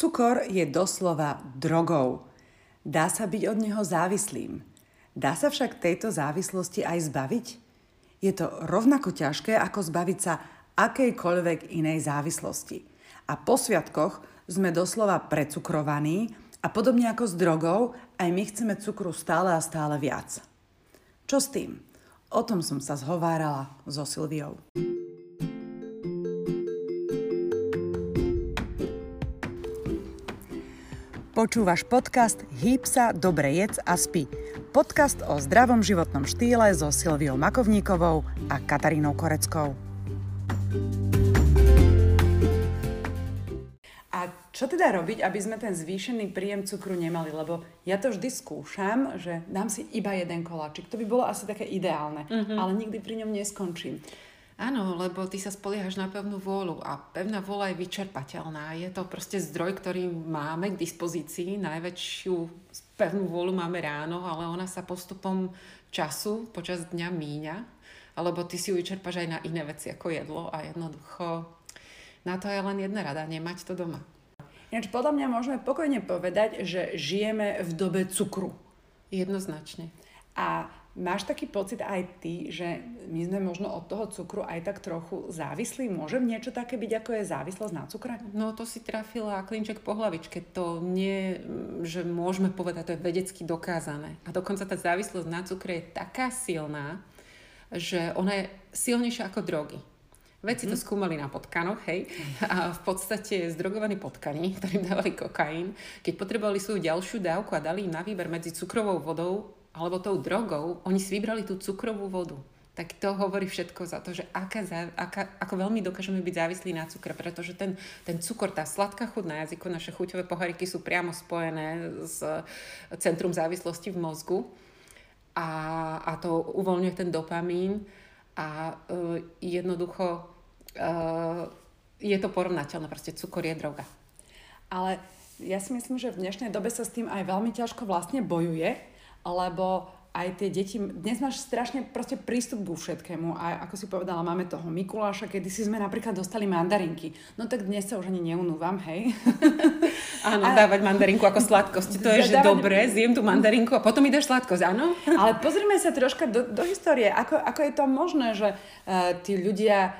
Cukor je doslova drogou. Dá sa byť od neho závislým. Dá sa však tejto závislosti aj zbaviť? Je to rovnako ťažké, ako zbaviť sa akejkoľvek inej závislosti. A po sviatkoch sme doslova precukrovaní a podobne ako s drogou, aj my chceme cukru stále a stále viac. Čo s tým? O tom som sa zhovárala so Silviou. Počúvaš podcast Hýb sa, dobre jedz a spí. Podcast o zdravom životnom štýle so Silviou Makovníkovou a Katarínou Koreckou. A čo teda robiť, aby sme ten zvýšený príjem cukru nemali? Lebo ja to vždy skúšam, že dám si iba jeden koláčik. To by bolo asi také ideálne, mm-hmm. ale nikdy pri ňom neskončím. Áno, lebo ty sa spoliehaš na pevnú vôľu a pevná vôľa je vyčerpateľná. Je to proste zdroj, ktorý máme k dispozícii. Najväčšiu pevnú vôľu máme ráno, ale ona sa postupom času počas dňa míňa, alebo ty si ju vyčerpaš aj na iné veci ako jedlo a jednoducho na to je len jedna rada, nemať to doma. Ináč podľa mňa môžeme pokojne povedať, že žijeme v dobe cukru. Jednoznačne. A Máš taký pocit aj ty, že my sme možno od toho cukru aj tak trochu závislí? Môže niečo také byť, ako je závislosť na cukre? No to si trafila klinček po hlavičke. To nie, že môžeme povedať, to je vedecky dokázané. A dokonca tá závislosť na cukre je taká silná, že ona je silnejšia ako drogy. Vedci to mhm. skúmali na potkanoch, hej, a v podstate zdrogovaní potkani, ktorým dávali kokain, keď potrebovali svoju ďalšiu dávku a dali im na výber medzi cukrovou vodou alebo tou drogou, oni si vybrali tú cukrovú vodu. Tak to hovorí všetko za to, že aká, aká, ako veľmi dokážeme byť závislí na cukre, pretože ten, ten cukor, tá sladká chuť na jazyku, naše chuťové pohariky sú priamo spojené s centrum závislosti v mozgu a, a to uvoľňuje ten dopamín a uh, jednoducho uh, je to porovnateľné, proste cukor je droga. Ale ja si myslím, že v dnešnej dobe sa s tým aj veľmi ťažko vlastne bojuje, lebo aj tie deti, dnes máš strašne proste prístup ku všetkému a ako si povedala, máme toho Mikuláša, kedy si sme napríklad dostali mandarinky. No tak dnes sa už ani neunúvam, hej. Áno, a... dávať mandarinku ako sladkosť. To je, že dávať... dobre, zjem tú mandarinku a potom mi dáš sladkosť, áno? Ale pozrime sa troška do, do histórie. Ako, ako je to možné, že uh, tí ľudia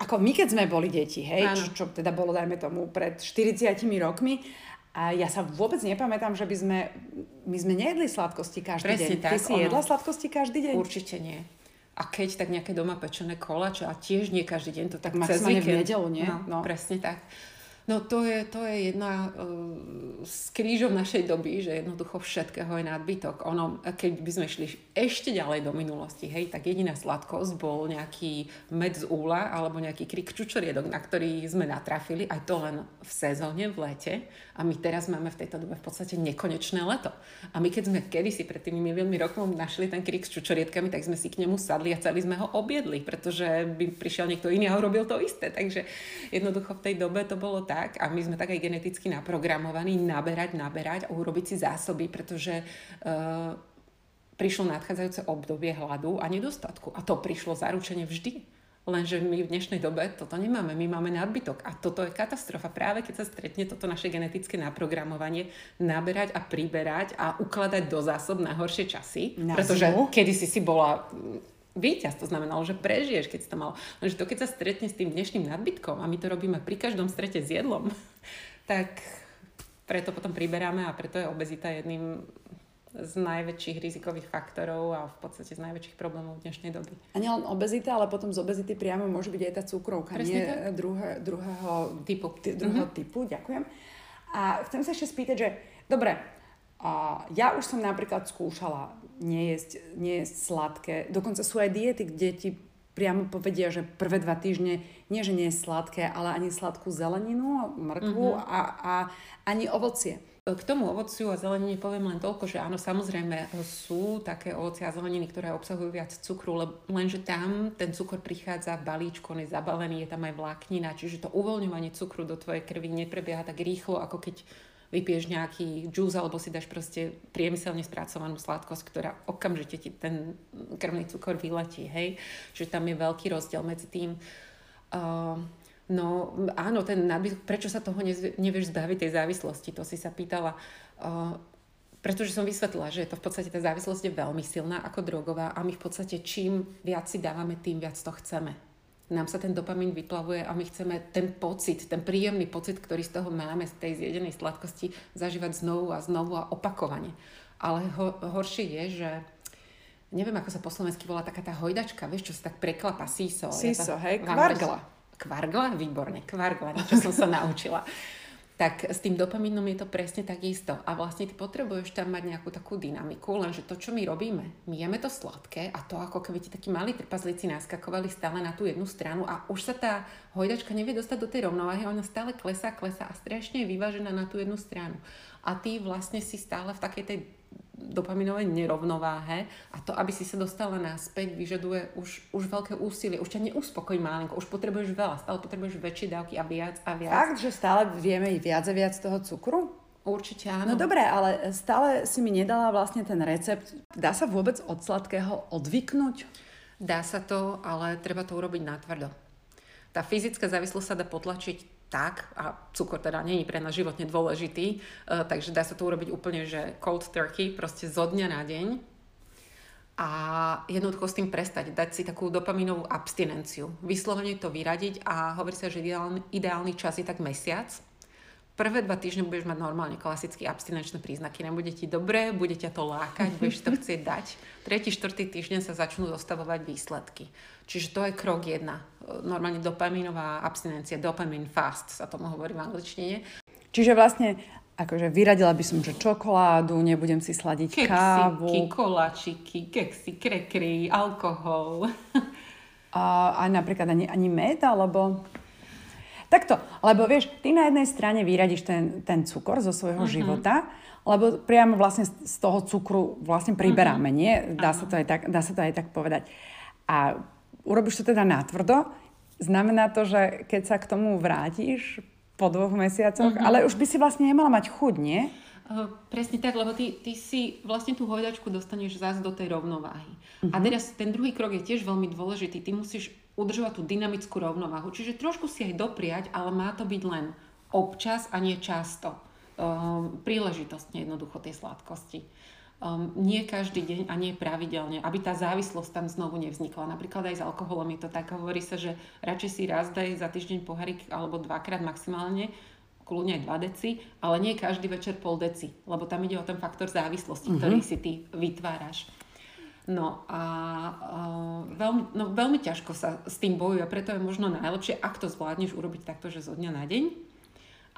ako my, keď sme boli deti, hej, čo, čo teda bolo, dajme tomu, pred 40 rokmi, a ja sa vôbec nepamätám, že by sme, my sme nejedli sladkosti každý Presne deň. Tak, Ty si ono, jedla sladkosti každý deň? Určite nie. A keď, tak nejaké doma pečené koláče a tiež nie každý deň to tak Maximálne v nedelu, nie? No, no. presne tak. No to je, to je jedna uh, z krížov našej doby, že jednoducho všetkého je nadbytok. Ono, keď by sme šli ešte ďalej do minulosti, hej, tak jediná sladkosť bol nejaký med z úla alebo nejaký krik čučoriedok, na ktorý sme natrafili, aj to len v sezóne, v lete. A my teraz máme v tejto dobe v podstate nekonečné leto. A my keď sme kedysi pred tými miliónmi rokov našli ten krik s čučoriedkami, tak sme si k nemu sadli a celý sme ho objedli, pretože by prišiel niekto iný a urobil to isté. Takže jednoducho v tej dobe to bolo tak, tak a my sme tak aj geneticky naprogramovaní naberať, naberať a urobiť si zásoby, pretože uh, prišlo nadchádzajúce obdobie hladu a nedostatku. A to prišlo zaručene vždy. Lenže my v dnešnej dobe toto nemáme. My máme nadbytok. A toto je katastrofa. Práve keď sa stretne toto naše genetické naprogramovanie, naberať a priberať a ukladať do zásob na horšie časy. Na pretože kedy si si bola víťaz, to znamenalo, že prežiješ, keď si to mal. Lenže to, keď sa stretne s tým dnešným nadbytkom, a my to robíme pri každom strete s jedlom, tak preto potom priberáme a preto je obezita jedným z najväčších rizikových faktorov a v podstate z najväčších problémov dnešnej doby. A nielen obezita, ale potom z obezity priamo môže byť aj tá cukrovka, Presne nie tak? Druhé, druhého typu. T- druhého mm-hmm. typu, ďakujem. A chcem sa ešte spýtať, že dobre, a ja už som napríklad skúšala nejesť, nejesť sladké. Dokonca sú aj diety, kde ti priamo povedia, že prvé dva týždne nie, že nie je sladké, ale ani sladkú zeleninu, mrkvu mm-hmm. a, a ani ovocie. K tomu ovociu a zelenine poviem len toľko, že áno, samozrejme sú také ovocie a zeleniny, ktoré obsahujú viac cukru, lenže tam ten cukor prichádza v balíčku, on je zabalený, je tam aj vláknina, čiže to uvoľňovanie cukru do tvojej krvi neprebieha tak rýchlo, ako keď vypiješ nejaký džús alebo si dáš proste priemyselne spracovanú sladkosť, ktorá okamžite ti ten krvný cukor vyletí, hej. Že tam je veľký rozdiel medzi tým. Uh, No áno, ten nadbytok, prečo sa toho nevieš zbaviť tej závislosti, to si sa pýtala. Uh, pretože som vysvetlila, že to v podstate tá závislosť je veľmi silná ako drogová a my v podstate čím viac si dávame, tým viac to chceme. Nám sa ten dopamín vyplavuje a my chceme ten pocit, ten príjemný pocit, ktorý z toho máme, z tej zjedenej sladkosti, zažívať znovu a znovu a opakovane. Ale ho, horšie je, že neviem, ako sa po slovensky volá taká tá hojdačka, vieš, čo sa tak preklapa, síso. Síso, hej, kvargla. Kvargla? Výborne, kvargla, niečo som sa naučila. Tak s tým dopamínom je to presne takisto. A vlastne ty potrebuješ tam mať nejakú takú dynamiku, lenže to, čo my robíme, my jeme to sladké a to ako keby ti takí malí trpazlíci naskakovali stále na tú jednu stranu a už sa tá hojdačka nevie dostať do tej rovnováhy, ona stále klesá, klesá a strašne je vyvážená na tú jednu stranu. A ty vlastne si stále v takej tej dopaminovej nerovnováhe a to, aby si sa dostala naspäť, vyžaduje už, už veľké úsilie. Už ťa neuspokojí malinko, už potrebuješ veľa, stále potrebuješ väčšie dávky a viac a viac. Fakt, že stále vieme viac a viac toho cukru? Určite áno. No dobre, ale stále si mi nedala vlastne ten recept. Dá sa vôbec od sladkého odvyknúť? Dá sa to, ale treba to urobiť natvrdo. Tá fyzická závislosť sa dá potlačiť tak, a cukor teda není pre nás životne dôležitý, uh, takže dá sa to urobiť úplne, že cold turkey, proste zo dňa na deň. A jednoducho s tým prestať, dať si takú dopaminovú abstinenciu, vyslovene to vyradiť a hovorí sa, že ideálny, ideálny čas je tak mesiac, prvé dva týždne budeš mať normálne klasické abstinenčné príznaky. Nebude ti dobré, bude ťa to lákať, budeš to chcieť dať. Tretí, štvrtý týždeň sa začnú dostavovať výsledky. Čiže to je krok jedna. Normálne dopamínová abstinencia, dopamine fast sa tomu hovorí v angličtine. Čiže vlastne akože vyradila by som, že čokoládu, nebudem si sladiť Keksy, kávu. koláčiky, keksy, krekry, alkohol. A aj napríklad ani, ani med, alebo... Takto, lebo vieš, ty na jednej strane vyradíš ten, ten cukor zo svojho uh-huh. života, lebo priamo vlastne z toho cukru vlastne priberáme, uh-huh. nie? Dá, sa to aj tak, dá sa to aj tak povedať. A urobíš to teda natvrdo, znamená to, že keď sa k tomu vrátiš po dvoch mesiacoch, uh-huh. ale už by si vlastne nemala mať chuť, nie? Presne tak, lebo ty, ty si vlastne tú hojdačku dostaneš zás do tej rovnováhy. Uh-huh. A teraz ten druhý krok je tiež veľmi dôležitý. Ty musíš udržovať tú dynamickú rovnováhu. Čiže trošku si aj dopriať, ale má to byť len občas a nie často. Um, príležitostne jednoducho tej sladkosti. Um, nie každý deň a nie pravidelne, aby tá závislosť tam znovu nevznikla. Napríklad aj s alkoholom je to tak, hovorí sa, že radšej si raz daj za týždeň poharík alebo dvakrát maximálne, kľudne aj 2 deci, ale nie každý večer pol deci, lebo tam ide o ten faktor závislosti, mm-hmm. ktorý si ty vytváraš. No a uh, veľmi, no, veľmi ťažko sa s tým bojuje, preto je možno najlepšie, ak to zvládneš urobiť takto, že zo dňa na deň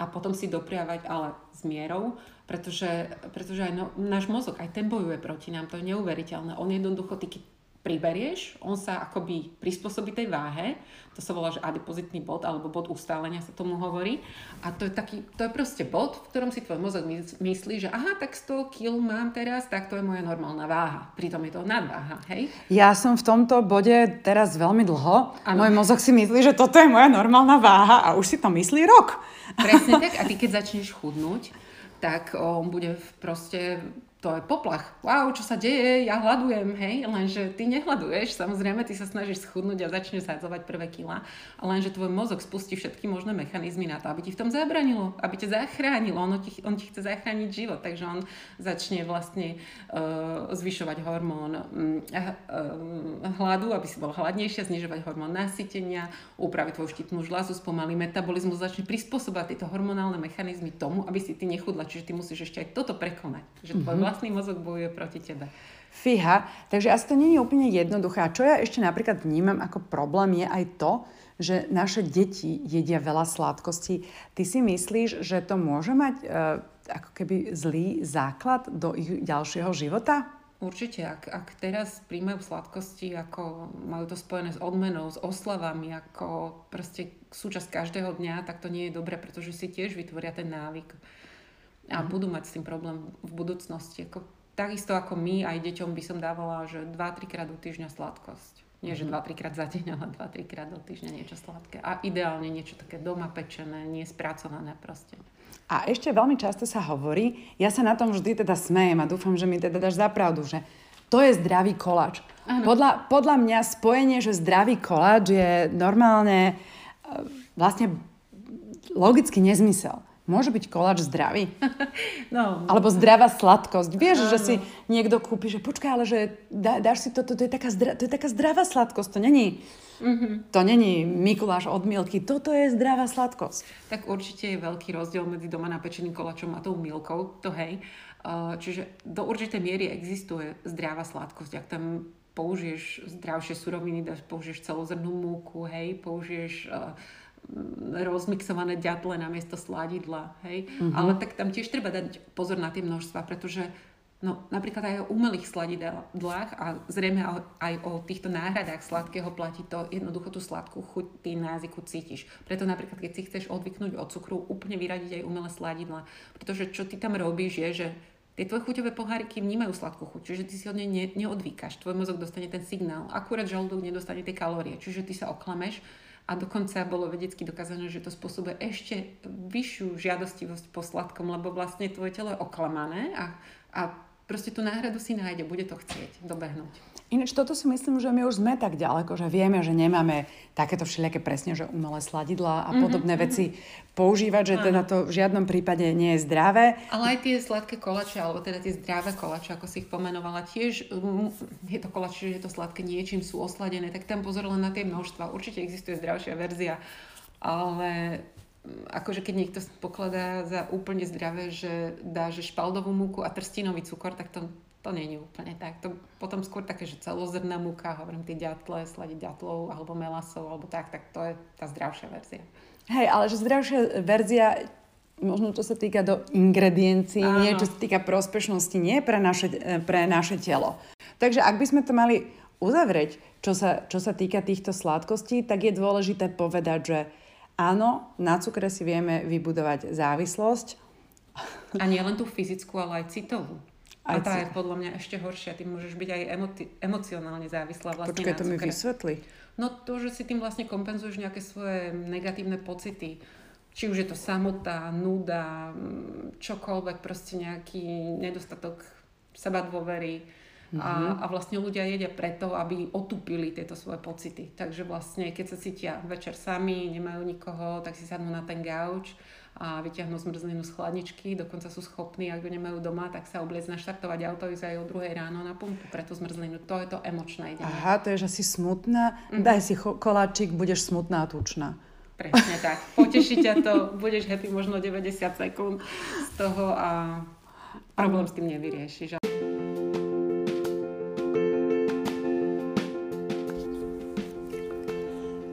a potom si dopriavať ale s mierou, pretože, pretože aj no, náš mozog, aj ten bojuje proti nám, to je neuveriteľné. On jednoducho, ty keď priberieš, on sa akoby prispôsobí tej váhe, to sa volá, že adipozitný bod, alebo bod ustálenia sa tomu hovorí. A to je, taký, to je proste bod, v ktorom si tvoj mozog myslí, že aha, tak 100 kg mám teraz, tak to je moja normálna váha. Pritom je to nadváha, hej? Ja som v tomto bode teraz veľmi dlho. Ano. Môj mozog si myslí, že toto je moja normálna váha a už si to myslí rok. Presne tak. A ty keď začneš chudnúť, tak on bude proste to je poplach. Wow, čo sa deje, ja hľadujem, hej, lenže ty nehľaduješ, samozrejme, ty sa snažíš schudnúť a začneš zadzovať prvé kila, lenže tvoj mozog spustí všetky možné mechanizmy na to, aby ti v tom zabranilo, aby ťa zachránilo, on ti, on ti chce zachrániť život, takže on začne vlastne uh, zvyšovať hormón uh, uh, hladu, aby si bol hladnejšia, znižovať hormón nasytenia, upraviť tvoju štítnu žľazu, spomalí metabolizmus, začne prispôsobať tieto hormonálne mechanizmy tomu, aby si ty nechudla, čiže ty musíš ešte aj toto prekonať, že tvoj mm-hmm vlastný mozog bojuje proti tebe. Fíha, takže asi to nie je úplne jednoduché. A čo ja ešte napríklad vnímam ako problém je aj to, že naše deti jedia veľa sladkostí. Ty si myslíš, že to môže mať e, ako keby zlý základ do ich ďalšieho života? Určite, ak, ak teraz príjmajú sladkosti, ako majú to spojené s odmenou, s oslavami, ako proste súčasť každého dňa, tak to nie je dobré, pretože si tiež vytvoria ten návyk a mm. budú mať s tým problém v budúcnosti. Ako, takisto ako my, aj deťom by som dávala, že 2-3 krát do týždňa sladkosť. Nie, že 2-3 mhm. krát za deň, ale 2-3 krát do týždňa niečo sladké. A ideálne niečo také doma pečené, nie spracované proste. A ešte veľmi často sa hovorí, ja sa na tom vždy teda smejem a dúfam, že mi teda dáš zapravdu, že to je zdravý koláč. Podľa, podľa mňa spojenie, že zdravý koláč je normálne vlastne logický nezmysel. Môže byť koláč zdravý? No. Alebo zdravá sladkosť. Vieš, no, že si niekto kúpi, že počkaj, ale že dá, dáš si toto, to, to, je taká zdra, to je taká zdravá sladkosť. To není, mm-hmm. to není Mikuláš od Milky. Toto je zdravá sladkosť. Tak určite je veľký rozdiel medzi doma napečeným koláčom a tou Milkou. To hej. Čiže do určitej miery existuje zdravá sladkosť. Ak tam použiješ zdravšie suroviny, použiješ celozrnú múku, hej, použiješ uh, rozmixované ďatle namiesto sladidla, hej. Mm-hmm. Ale tak tam tiež treba dať pozor na tie množstva, pretože no, napríklad aj o umelých sladidlách a zrejme aj o týchto náhradách sladkého platí to jednoducho tú sladkú chuť ty na jazyku cítiš. Preto napríklad, keď si chceš odvyknúť od cukru, úplne vyradiť aj umelé sladidla. Pretože čo ty tam robíš je, že tie tvoje chuťové poháriky vnímajú sladkú chuť, čiže ty si od nej ne, neodvíkaš. Tvoj mozog dostane ten signál, akurát žalúdok nedostane tie kalórie, čiže ty sa oklameš a dokonca bolo vedecky dokázané, že to spôsobuje ešte vyššiu žiadostivosť po sladkom, lebo vlastne tvoje telo je oklamané a, a proste tú náhradu si nájde, bude to chcieť dobehnúť. Ináč toto si myslím, že my už sme tak ďaleko, že vieme, že nemáme takéto všelijaké presne, že umelé sladidlá a mm-hmm, podobné mm-hmm. veci používať, že teda to v žiadnom prípade nie je zdravé. Ale aj tie sladké kolače, alebo teda tie zdravé kolače, ako si ich pomenovala, tiež mm, je to kolač, že je to sladké niečím, sú osladené, tak tam pozor len na tie množstva. Určite existuje zdravšia verzia, ale akože keď niekto pokladá za úplne zdravé, že dá že špaldovú múku a trstinový cukor, tak to to nie je úplne tak. To potom skôr také, že celozrná múka, hovorím tie ďatle, sladiť ďatlov alebo melasov alebo tak, tak to je tá zdravšia verzia. Hej, ale že zdravšia verzia možno čo sa týka do ingrediencií, Áno. nie čo sa týka prospešnosti, nie pre naše, pre naše telo. Takže ak by sme to mali uzavrieť, čo sa, čo sa týka týchto sladkostí, tak je dôležité povedať, že áno, na cukre si vieme vybudovať závislosť. A nie len tú fyzickú, ale aj citovú. A tá je podľa mňa ešte horšia. Ty môžeš byť aj emoti- emocionálne závislá vlastne Počkaj, to mi vysvetli. No to, že si tým vlastne kompenzuješ nejaké svoje negatívne pocity. Či už je to samota, nuda, čokoľvek, proste nejaký nedostatok seba dôvery. Mm-hmm. A, mhm. a vlastne ľudia jedia preto, aby otupili tieto svoje pocity. Takže vlastne, keď sa cítia večer sami, nemajú nikoho, tak si sadnú na ten gauč a vyťahnú zmrzlinu z chladničky, dokonca sú schopní, ak ju nemajú doma, tak sa obliecť naštartovať auto, ísť aj o druhej ráno na pumpu pre tú zmrzlinu. To je to emočné idenie. Aha, to je, že si smutná, mm-hmm. daj si koláčik, budeš smutná a tučná. Presne tak. Poteší ťa to, budeš happy možno 90 sekúnd z toho a problém s tým nevyriešiš.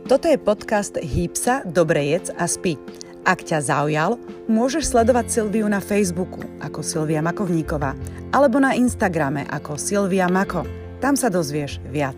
Toto je podcast Hýpsa, Dobre jedz a spí. Ak ťa zaujal, môžeš sledovať Silviu na Facebooku ako Silvia Makovníková alebo na Instagrame ako Silvia Mako. Tam sa dozvieš viac.